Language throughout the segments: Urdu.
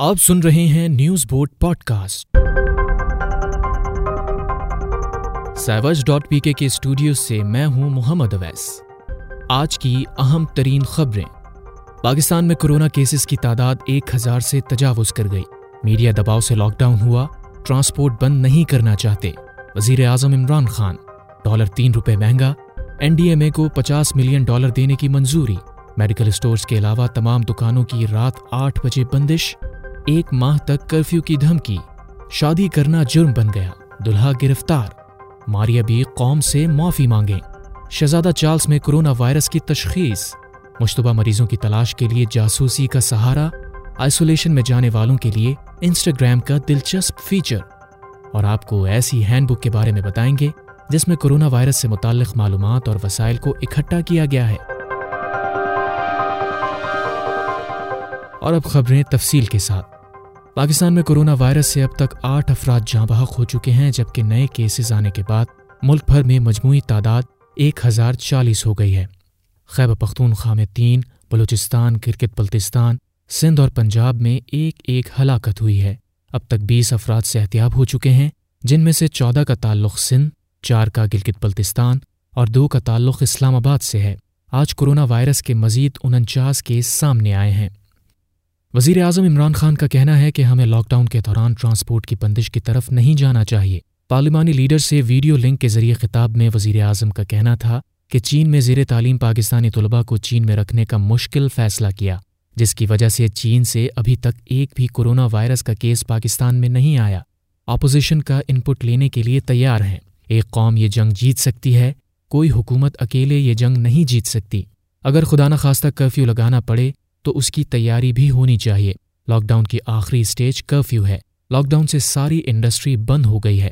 آپ سن رہے ہیں نیوز بورڈ پوڈ کاسٹ سیوج ڈاٹ پی کے کے اسٹوڈیو سے میں ہوں محمد اویس۔ آج کی اہم ترین خبریں۔ پاکستان میں کورونا کیسز کی تعداد ایک ہزار سے تجاوز کر گئی۔ میڈیا دباؤ سے لاک ڈاؤن ہوا۔ ٹرانسپورٹ بند نہیں کرنا چاہتے۔ وزیر اعظم عمران خان۔ ڈالر تین روپے مہنگا۔ این ڈی ایم اے کو پچاس ملین ڈالر دینے کی منظوری۔ میڈیکل اسٹورز کے علاوہ تمام دکانوں کی رات آٹھ بجے بندش۔ ایک ماہ تک کرفیو کی دھمکی، شادی کرنا جرم بن گیا۔ دلہا گرفتار ماریا بھی قوم سے معافی مانگیں۔ شہزادہ چارلز میں کرونا وائرس کی تشخیص۔ مشتبہ مریضوں کی تلاش کے لیے جاسوسی کا سہارا۔ آئسولیشن میں جانے والوں کے لیے انسٹاگرام کا دلچسپ فیچر۔ اور آپ کو ایسی ہینڈ بک کے بارے میں بتائیں گے، جس میں کرونا وائرس سے متعلق معلومات اور وسائل کو اکٹھا کیا گیا ہے۔ اور اب خبریں تفصیل کے ساتھ۔ پاکستان میں کرونا وائرس سے اب تک آٹھ افراد جاں بحق ہو چکے ہیں، جبکہ نئے کیسز آنے کے بعد ملک بھر میں مجموعی تعداد ایک ہزار چالیس ہو گئی ہے۔ خیبر پختونخوا میں تین، بلوچستان کرکٹ بلتستان، سندھ اور پنجاب میں ایک ایک ہلاکت ہوئی ہے۔ اب تک بیس افراد صحتیاب ہو چکے ہیں، جن میں سے چودہ کا تعلق سندھ، چار کا گلگت بلتستان اور دو کا تعلق اسلام آباد سے ہے۔ آج کورونا وائرس کے مزید انچاس کیس سامنے آئے ہیں۔ وزیر اعظم عمران خان کا کہنا ہے کہ ہمیں لاک ڈاؤن کے دوران ٹرانسپورٹ کی بندش کی طرف نہیں جانا چاہیے۔ پارلیمانی لیڈر سے ویڈیو لنک کے ذریعے خطاب میں وزیر اعظم کا کہنا تھا کہ چین میں زیر تعلیم پاکستانی طلباء کو چین میں رکھنے کا مشکل فیصلہ کیا، جس کی وجہ سے چین سے ابھی تک ایک بھی کورونا وائرس کا کیس پاکستان میں نہیں آیا۔ اپوزیشن کا ان پٹ لینے کے لیے تیار ہیں۔ ایک قوم یہ جنگ جیت سکتی ہے، کوئی حکومت اکیلے یہ جنگ نہیں جیت سکتی۔ اگر خدا نخواستہ کرفیو لگانا پڑے تو اس کی تیاری بھی ہونی چاہیے۔ لاک ڈاؤن کی آخری اسٹیج کرفیو ہے۔ لاک ڈاؤن سے ساری انڈسٹری بند ہو گئی ہے۔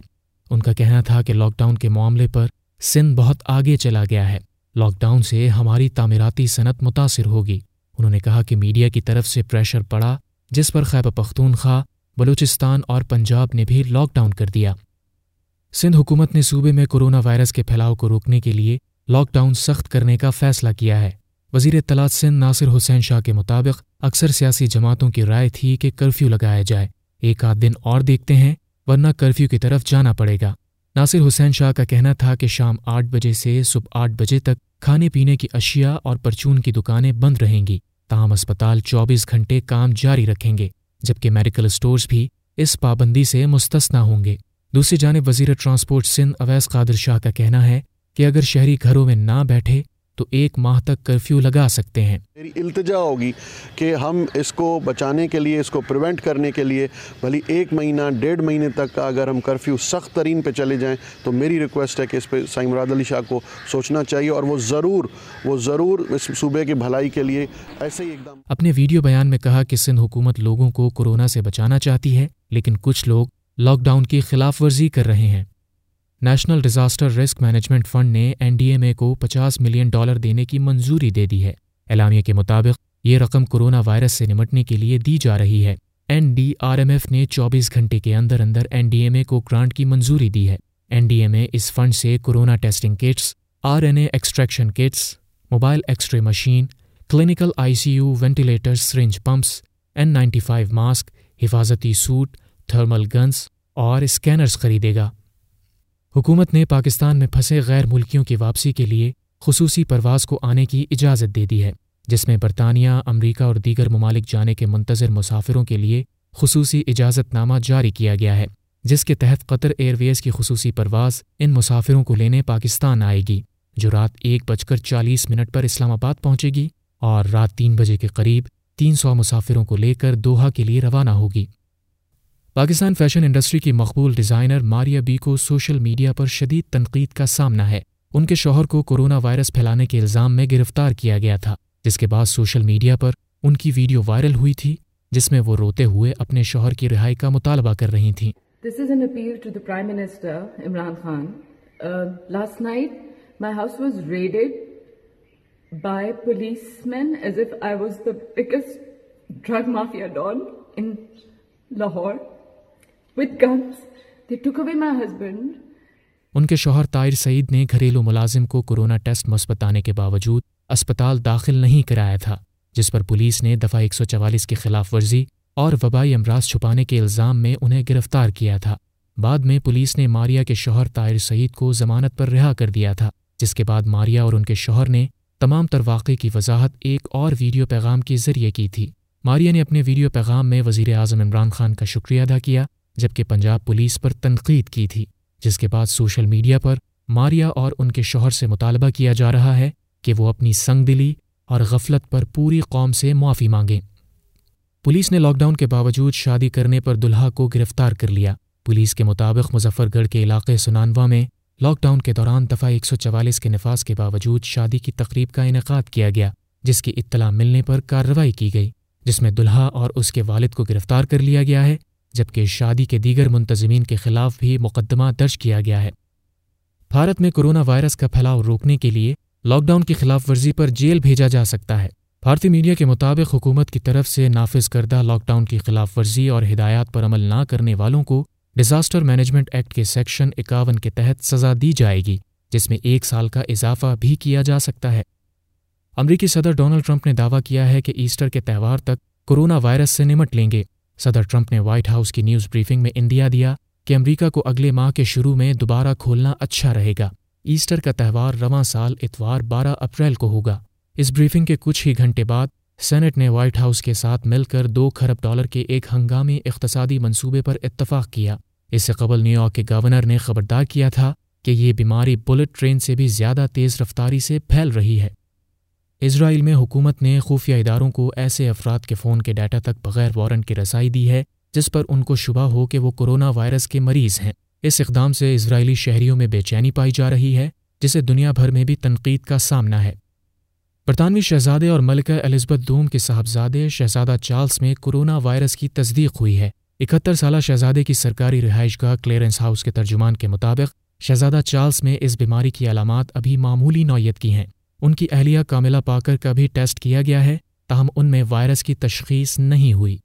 ان کا کہنا تھا کہ لاک ڈاؤن کے معاملے پر سندھ بہت آگے چلا گیا ہے۔ لاک ڈاؤن سے ہماری تعمیراتی صنعت متاثر ہوگی۔ انہوں نے کہا کہ میڈیا کی طرف سے پریشر پڑا، جس پر خیبر پختونخوا، بلوچستان اور پنجاب نے بھی لاک ڈاؤن کر دیا۔ سندھ حکومت نے صوبے میں کورونا وائرس کے پھیلاؤ کو روکنے کے لیے لاک ڈاؤن سخت کرنے کا فیصلہ کیا ہے۔ وزیر اطلاعات سندھ ناصر حسین شاہ کے مطابق اکثر سیاسی جماعتوں کی رائے تھی کہ کرفیو لگایا جائے۔ ایک آدھ دن اور دیکھتے ہیں، ورنہ کرفیو کی طرف جانا پڑے گا۔ ناصر حسین شاہ کا کہنا تھا کہ شام آٹھ بجے سے صبح آٹھ بجے تک کھانے پینے کی اشیاء اور پرچون کی دکانیں بند رہیں گی۔ تاہم اسپتال چوبیس گھنٹے کام جاری رکھیں گے، جبکہ میڈیکل اسٹورز بھی اس پابندی سے مستثنا ہوں گے۔ دوسری جانب وزیر ٹرانسپورٹ سندھ اویس قادر شاہ کا کہنا ہے کہ اگر شہری گھروں میں نہ بیٹھے تو ایک ماہ تک کرفیو لگا سکتے ہیں۔ میری التجا ہوگی کہ ہم اس کو بچانے کے لیے اس کو پریونٹ کرنے کے لیے بھلی ایک مہینہ ڈیڑھ مہینے تک کا اگر ہم کرفیو سخت ترین پہ چلے جائیں تو میری ریکویسٹ ہے کہ اس پہ سائی مراد علی شاہ کو سوچنا چاہیے اور وہ ضرور وہ ضرور اس صوبے کی بھلائی کے لیے ایسے ہی اقدام اپنے ویڈیو بیان میں کہا کہ سندھ حکومت لوگوں کو کورونا سے بچانا چاہتی ہے لیکن کچھ لوگ لاک ڈاؤن کی خلاف ورزی کر رہے ہیں۔ National disaster risk management fund نے این ڈی ایم اے کو پچاس ملین ڈالر دینے کی منظوری دے دی ہے۔ اعلامیہ کے مطابق، یہ رقم کورونا وائرس سے نمٹنے کے لیے دی جا رہی ہے۔ N D R M F نے چوبیس گھنٹے کے اندر اندر این ڈی ایم اے کو گرانٹ کی منظوری دی ہے۔ این ڈی ایم اے اس فنڈ سے corona testing kits, R N A extraction kits, mobile X ray machine, clinical I C U ventilator syringe pumps, N ninety five mask, حفاظتی سوٹ، تھرمل گنس اور اسکینرز خریدے گا۔ حکومت نے پاکستان میں پھنسے غیر ملکیوں کی واپسی کے لیے خصوصی پرواز کو آنے کی اجازت دے دی ہے، جس میں برطانیہ، امریکہ اور دیگر ممالک جانے کے منتظر مسافروں کے لیے خصوصی اجازت نامہ جاری کیا گیا ہے، جس کے تحت قطر ایئر ویز کی خصوصی پرواز ان مسافروں کو لینے پاکستان آئے گی، جو رات ایک بج کر چالیس منٹ پر اسلام آباد پہنچے گی اور رات تین بجے کے قریب تین سو مسافروں کو لے کر دوحہ کے لیے روانہ ہوگی۔ پاکستان فیشن انڈسٹری کی مقبول ڈیزائنر ماریا بی کو سوشل میڈیا پر شدید تنقید کا سامنا ہے۔ ان کے شوہر کو کورونا وائرس پھیلانے کے الزام میں گرفتار کیا گیا تھا جس کے بعد سوشل میڈیا پر ان کی ویڈیو وائرل ہوئی تھی جس میں وہ روتے ہوئے اپنے شوہر کی رہائی کا مطالبہ کر رہی تھیں۔ This is an appeal to the Prime Minister Imran Khan. Uh, last night, my house was raided by policemen as if I was the biggest ان کے شوہر طائر سعید نے گھریلو ملازم کو کورونا ٹیسٹ مثبت آنے کے باوجود اسپتال داخل نہیں کرایا تھا، جس پر پولیس نے دفعہ ایک سو چوالیس کی خلاف ورزی اور وبائی امراض چھپانے کے الزام میں انہیں گرفتار کیا تھا۔ بعد میں پولیس نے ماریا کے شوہر طاہر سعید کو ضمانت پر رہا کر دیا تھا، جس کے بعد ماریا اور ان کے شوہر نے تمام تر واقعے کی وضاحت ایک اور ویڈیو پیغام کے ذریعے کی تھی۔ ماریا نے اپنے ویڈیو پیغام میں وزیر اعظم عمران خان کا شکریہ ادا کیا جبکہ پنجاب پولیس پر تنقید کی تھی، جس کے بعد سوشل میڈیا پر ماریا اور ان کے شوہر سے مطالبہ کیا جا رہا ہے کہ وہ اپنی سنگ دلی اور غفلت پر پوری قوم سے معافی مانگیں۔ پولیس نے لاک ڈاؤن کے باوجود شادی کرنے پر دلہا کو گرفتار کر لیا۔ پولیس کے مطابق مظفر گڑھ کے علاقے سنانوا میں لاک ڈاؤن کے دوران دفعہ ایک سو چوالیس کے نفاذ کے باوجود شادی کی تقریب کا انعقاد کیا گیا، جس کی اطلاع ملنے پر کارروائی کی گئی، جس میں دلہا اور اس کے والد کو گرفتار کر لیا گیا ہے۔ جبکہ شادی کے دیگر منتظمین کے خلاف بھی مقدمہ درج کیا گیا ہے۔ بھارت میں کرونا وائرس کا پھیلاؤ روکنے کے لیے لاک ڈاؤن کی خلاف ورزی پر جیل بھیجا جا سکتا ہے۔ بھارتی میڈیا کے مطابق حکومت کی طرف سے نافذ کردہ لاک ڈاؤن کی خلاف ورزی اور ہدایات پر عمل نہ کرنے والوں کو ڈیزاسٹر مینجمنٹ ایکٹ کے سیکشن اکاون کے تحت سزا دی جائے گی، جس میں ایک سال کا اضافہ بھی کیا جا سکتا ہے۔ امریکی صدر ڈونلڈ ٹرمپ نے دعویٰ کیا ہے کہ ایسٹر کے تہوار تک کورونا وائرس سے نمٹ لیں گے۔ صدر ٹرمپ نے وائٹ ہاؤس کی نیوز بریفنگ میں اندیا دیا کہ امریکہ کو اگلے ماہ کے شروع میں دوبارہ کھولنا اچھا رہے گا۔ ایسٹر کا تہوار رواں سال اتوار بارہ اپریل کو ہوگا۔ اس بریفنگ کے کچھ ہی گھنٹے بعد سینٹ نے وائٹ ہاؤس کے ساتھ مل کر دو کھرب ڈالر کے ایک ہنگامی اقتصادی منصوبے پر اتفاق کیا۔ اس سے قبل نیو یارک کے گورنر نے خبردار کیا تھا کہ یہ بیماری بلٹ ٹرین سے بھی زیادہ تیز رفتاری سے پھیل رہی ہے۔ اسرائیل میں حکومت نے خفیہ اداروں کو ایسے افراد کے فون کے ڈیٹا تک بغیر وارنٹ کی رسائی دی ہے، جس پر ان کو شبہ ہو کہ وہ کورونا وائرس کے مریض ہیں۔ اس اقدام سے اسرائیلی شہریوں میں بے چینی پائی جا رہی ہے، جسے دنیا بھر میں بھی تنقید کا سامنا ہے۔ برطانوی شہزادے اور ملکہ الزبتھ دوم کے صاحبزادے شہزادہ چارلس میں کورونا وائرس کی تصدیق ہوئی ہے۔ اکہتر سالہ شہزادے کی سرکاری رہائش گاہ کلیئرنس ہاؤس کے ترجمان کے مطابق، شہزادہ چارلس میں اس بیماری کی علامات ابھی معمولی نوعیت کی ہیں۔ ان کی اہلیہ کاملہ پاکر کا بھی ٹیسٹ کیا گیا ہے، تاہم ان میں وائرس کی تشخیص نہیں ہوئی۔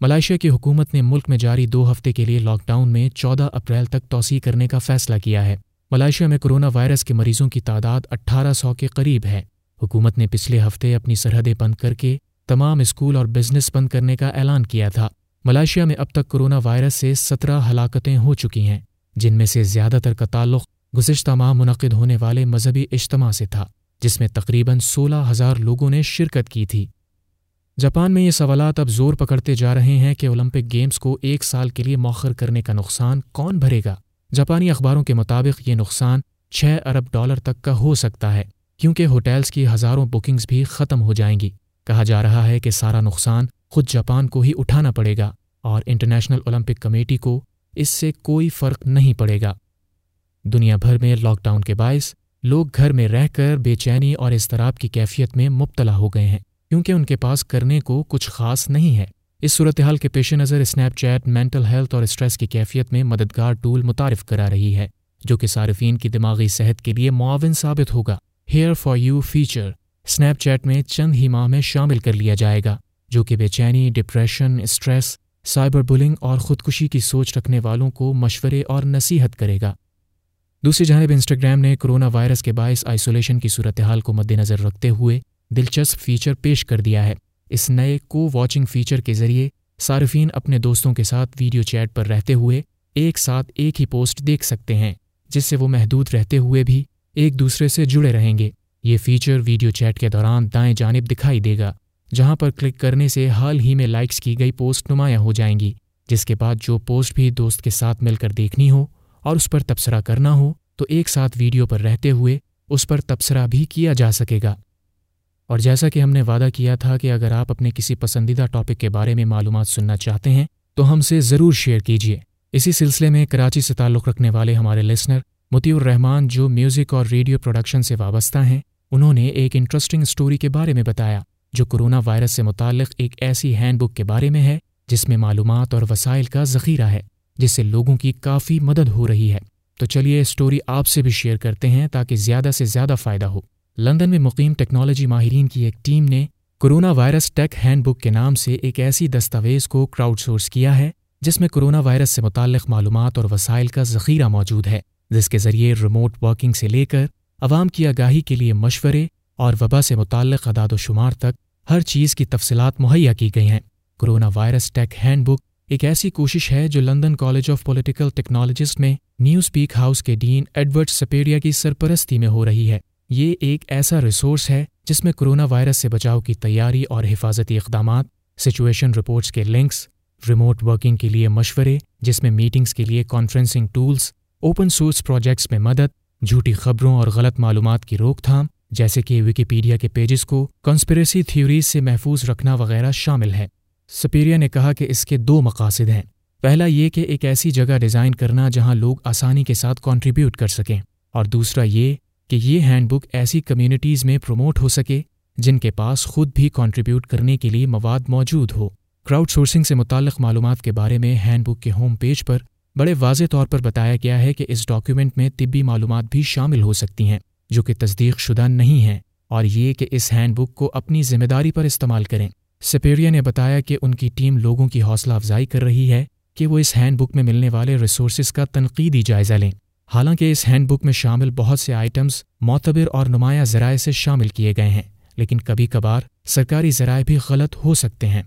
ملائیشیا کی حکومت نے ملک میں جاری دو ہفتے کے لیے لاک ڈاؤن میں چودہ اپریل تک توسیع کرنے کا فیصلہ کیا ہے۔ ملائیشیا میں کورونا وائرس کے مریضوں کی تعداد اٹھارہ سو کے قریب ہے۔ حکومت نے پچھلے ہفتے اپنی سرحدیں بند کر کے تمام اسکول اور بزنس بند کرنے کا اعلان کیا تھا۔ ملائیشیا میں اب تک کورونا وائرس سے سترہ ہلاکتیں ہو چکی ہیں، جن میں سے زیادہ تر کا تعلق گزشتہ ماہ منعقد ہونے والے مذہبی اجتماع سے تھا۔ جس میں تقریباً سولہ ہزار لوگوں نے شرکت کی تھی۔ جاپان میں یہ سوالات اب زور پکڑتے جا رہے ہیں کہ اولمپک گیمز کو ایک سال کے لیے موخر کرنے کا نقصان کون بھرے گا۔ جاپانی اخباروں کے مطابق یہ نقصان چھ ارب ڈالر تک کا ہو سکتا ہے، کیونکہ ہوٹلز کی ہزاروں بکنگز بھی ختم ہو جائیں گی۔ کہا جا رہا ہے کہ سارا نقصان خود جاپان کو ہی اٹھانا پڑے گا اور انٹرنیشنل اولمپک کمیٹی کو اس سے کوئی فرق نہیں پڑے گا۔ دنیا بھر میں لاک ڈاؤن کے باعث لوگ گھر میں رہ کر بے چینی اور اضطراب کی کیفیت میں مبتلا ہو گئے ہیں، کیونکہ ان کے پاس کرنے کو کچھ خاص نہیں ہے۔ اس صورتحال کے پیش نظر اسنیپ چیٹ مینٹل ہیلتھ اور اسٹریس کی کیفیت میں مددگار ٹول متعارف کرا رہی ہے، جو کہ صارفین کی دماغی صحت کے لیے معاون ثابت ہوگا۔ Here for you feature Snapchat میں چند ہی ماہ میں شامل کر لیا جائے گا، جو کہ بے چینی ڈپریشن اسٹریس سائبر بلنگ اور خودکشی کی سوچ رکھنے والوں کو مشورے اور نصیحت کرے گا۔ دوسری جانب انسٹاگرام نے کرونا وائرس کے باعث آئسولیشن کی صورتحال کو مد نظر رکھتے ہوئے دلچسپ فیچر پیش کر دیا ہے۔ اس نئے کو واچنگ فیچر کے ذریعے صارفین اپنے دوستوں کے ساتھ ویڈیو چیٹ پر رہتے ہوئے ایک ساتھ ایک ہی پوسٹ دیکھ سکتے ہیں، جس سے وہ محدود رہتے ہوئے بھی ایک دوسرے سے جڑے رہیں گے۔ یہ فیچر ویڈیو چیٹ کے دوران دائیں جانب دکھائی دے گا، جہاں پر کلک کرنے سے حال ہی میں لائکس کی گئی پوسٹ نمایاں ہو جائیں گی، جس کے بعد جو پوسٹ بھی دوست کے ساتھ مل کر دیکھنی ہو اور اس پر تبصرہ کرنا ہو تو ایک ساتھ ویڈیو پر رہتے ہوئے اس پر تبصرہ بھی کیا جا سکے گا۔ اور جیسا کہ ہم نے وعدہ کیا تھا کہ اگر آپ اپنے کسی پسندیدہ ٹاپک کے بارے میں معلومات سننا چاہتے ہیں تو ہم سے ضرور شیئر کیجیے اسی سلسلے میں کراچی سے تعلق رکھنے والے ہمارے لسنر متی الرحمان جو میوزک اور ریڈیو پروڈکشن سے وابستہ ہیں، انہوں نے ایک انٹرسٹنگ اسٹوری کے بارے میں بتایا، جو کرونا وائرس سے متعلق ایک ایسی ہینڈ بک کے بارے میں ہے، جس میں معلومات اور وسائل کا ذخیرہ ہے۔ جس سے لوگوں کی کافی مدد ہو رہی ہے۔ تو چلیے اسٹوری آپ سے بھی شیئر کرتے ہیں تاکہ زیادہ سے زیادہ فائدہ ہو۔ لندن میں مقیم ٹیکنالوجی ماہرین کی ایک ٹیم نے corona virus tech hand book کے نام سے ایک ایسی دستاویز کو کراؤڈ سورس کیا ہے، جس میں کرونا وائرس سے متعلق معلومات اور وسائل کا ذخیرہ موجود ہے۔ جس کے ذریعے ریموٹ ورکنگ سے لے کر عوام کی آگاہی کے لیے مشورے اور وبا سے متعلق اداد و شمار تک ہر چیز کی تفصیلات مہیا کی گئی ہیں۔ Corona virus tech hand book ایک ایسی کوشش ہے جو London college of political technologist میں نیو پیک ہاؤس کے ڈین ایڈورڈ سپیریا کی سرپرستی میں ہو رہی ہے۔ یہ ایک ایسا ریسورس ہے جس میں کرونا وائرس سے بچاؤ کی تیاری اور حفاظتی اقدامات سچویشن رپورٹس کے لنکس ریموٹ ورکنگ کے لیے مشورے، جس میں میٹنگس کے لیے conferencing tools open source projects میں مدد، جھوٹی خبروں اور غلط معلومات کی روک تھام، جیسے کہ وکیپیڈیا کے پیجز کو کنسپریسی تھیوریز سے محفوظ رکھنا وغیرہ شامل ہے سپیریا نے کہا کہ اس کے دو مقاصد ہیں۔ پہلا یہ کہ ایک ایسی جگہ ڈیزائن کرنا جہاں لوگ آسانی کے ساتھ کنٹریبیوٹ کر سکیں۔ اور دوسرا یہ کہ یہ ہینڈ بک ایسی کمیونٹیز میں پروموٹ ہو سکے جن کے پاس خود بھی کنٹریبیوٹ کرنے کے لیے مواد موجود ہو۔ کراؤڈ سورسنگ سے متعلق معلومات کے بارے میں ہینڈ بک کے ہوم پیج پر بڑے واضح طور پر بتایا گیا ہے کہ اس ڈاکیومنٹ میں طبی معلومات بھی شامل ہو سکتی ہیں، جو کہ تصدیق شدہ نہیں ہیں۔ اور یہ کہ اس ہینڈ بک کو اپنی ذمہ داری پر استعمال کریں۔ سپیریا نے بتایا کہ ان کی ٹیم لوگوں کی حوصلہ افزائی کر رہی ہے کہ وہ اس ہینڈ بک میں ملنے والے ریسورسز کا تنقیدی جائزہ لیں۔ حالانکہ اس ہینڈ بک میں شامل بہت سے آئٹمز معتبر اور نمایاں ذرائع سے شامل کیے گئے ہیں، لیکن کبھی کبھار سرکاری ذرائع بھی غلط ہو سکتے ہیں۔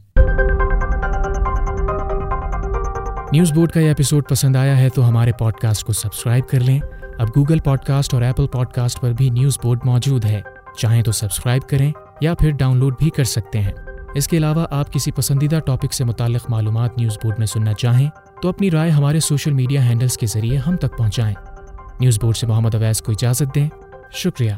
نیوز بورڈ کا یہ ایپیسوڈ پسند آیا ہے تو ہمارے پوڈ کاسٹ کو سبسکرائب کر لیں۔ اب گوگل پوڈ کاسٹ اور ایپل پوڈ کاسٹ پر بھی نیوز بورڈ موجود ہے۔ چاہیں تو سبسکرائب کریں یا پھر ڈاؤن لوڈ بھی کر سکتے ہیں۔ اس کے علاوہ آپ کسی پسندیدہ ٹاپک سے متعلق معلومات نیوز بورڈ میں سننا چاہیں تو اپنی رائے ہمارے سوشل میڈیا ہینڈلز کے ذریعے ہم تک پہنچائیں۔ نیوز بورڈ سے محمد اویس کو اجازت دیں۔ شکریہ۔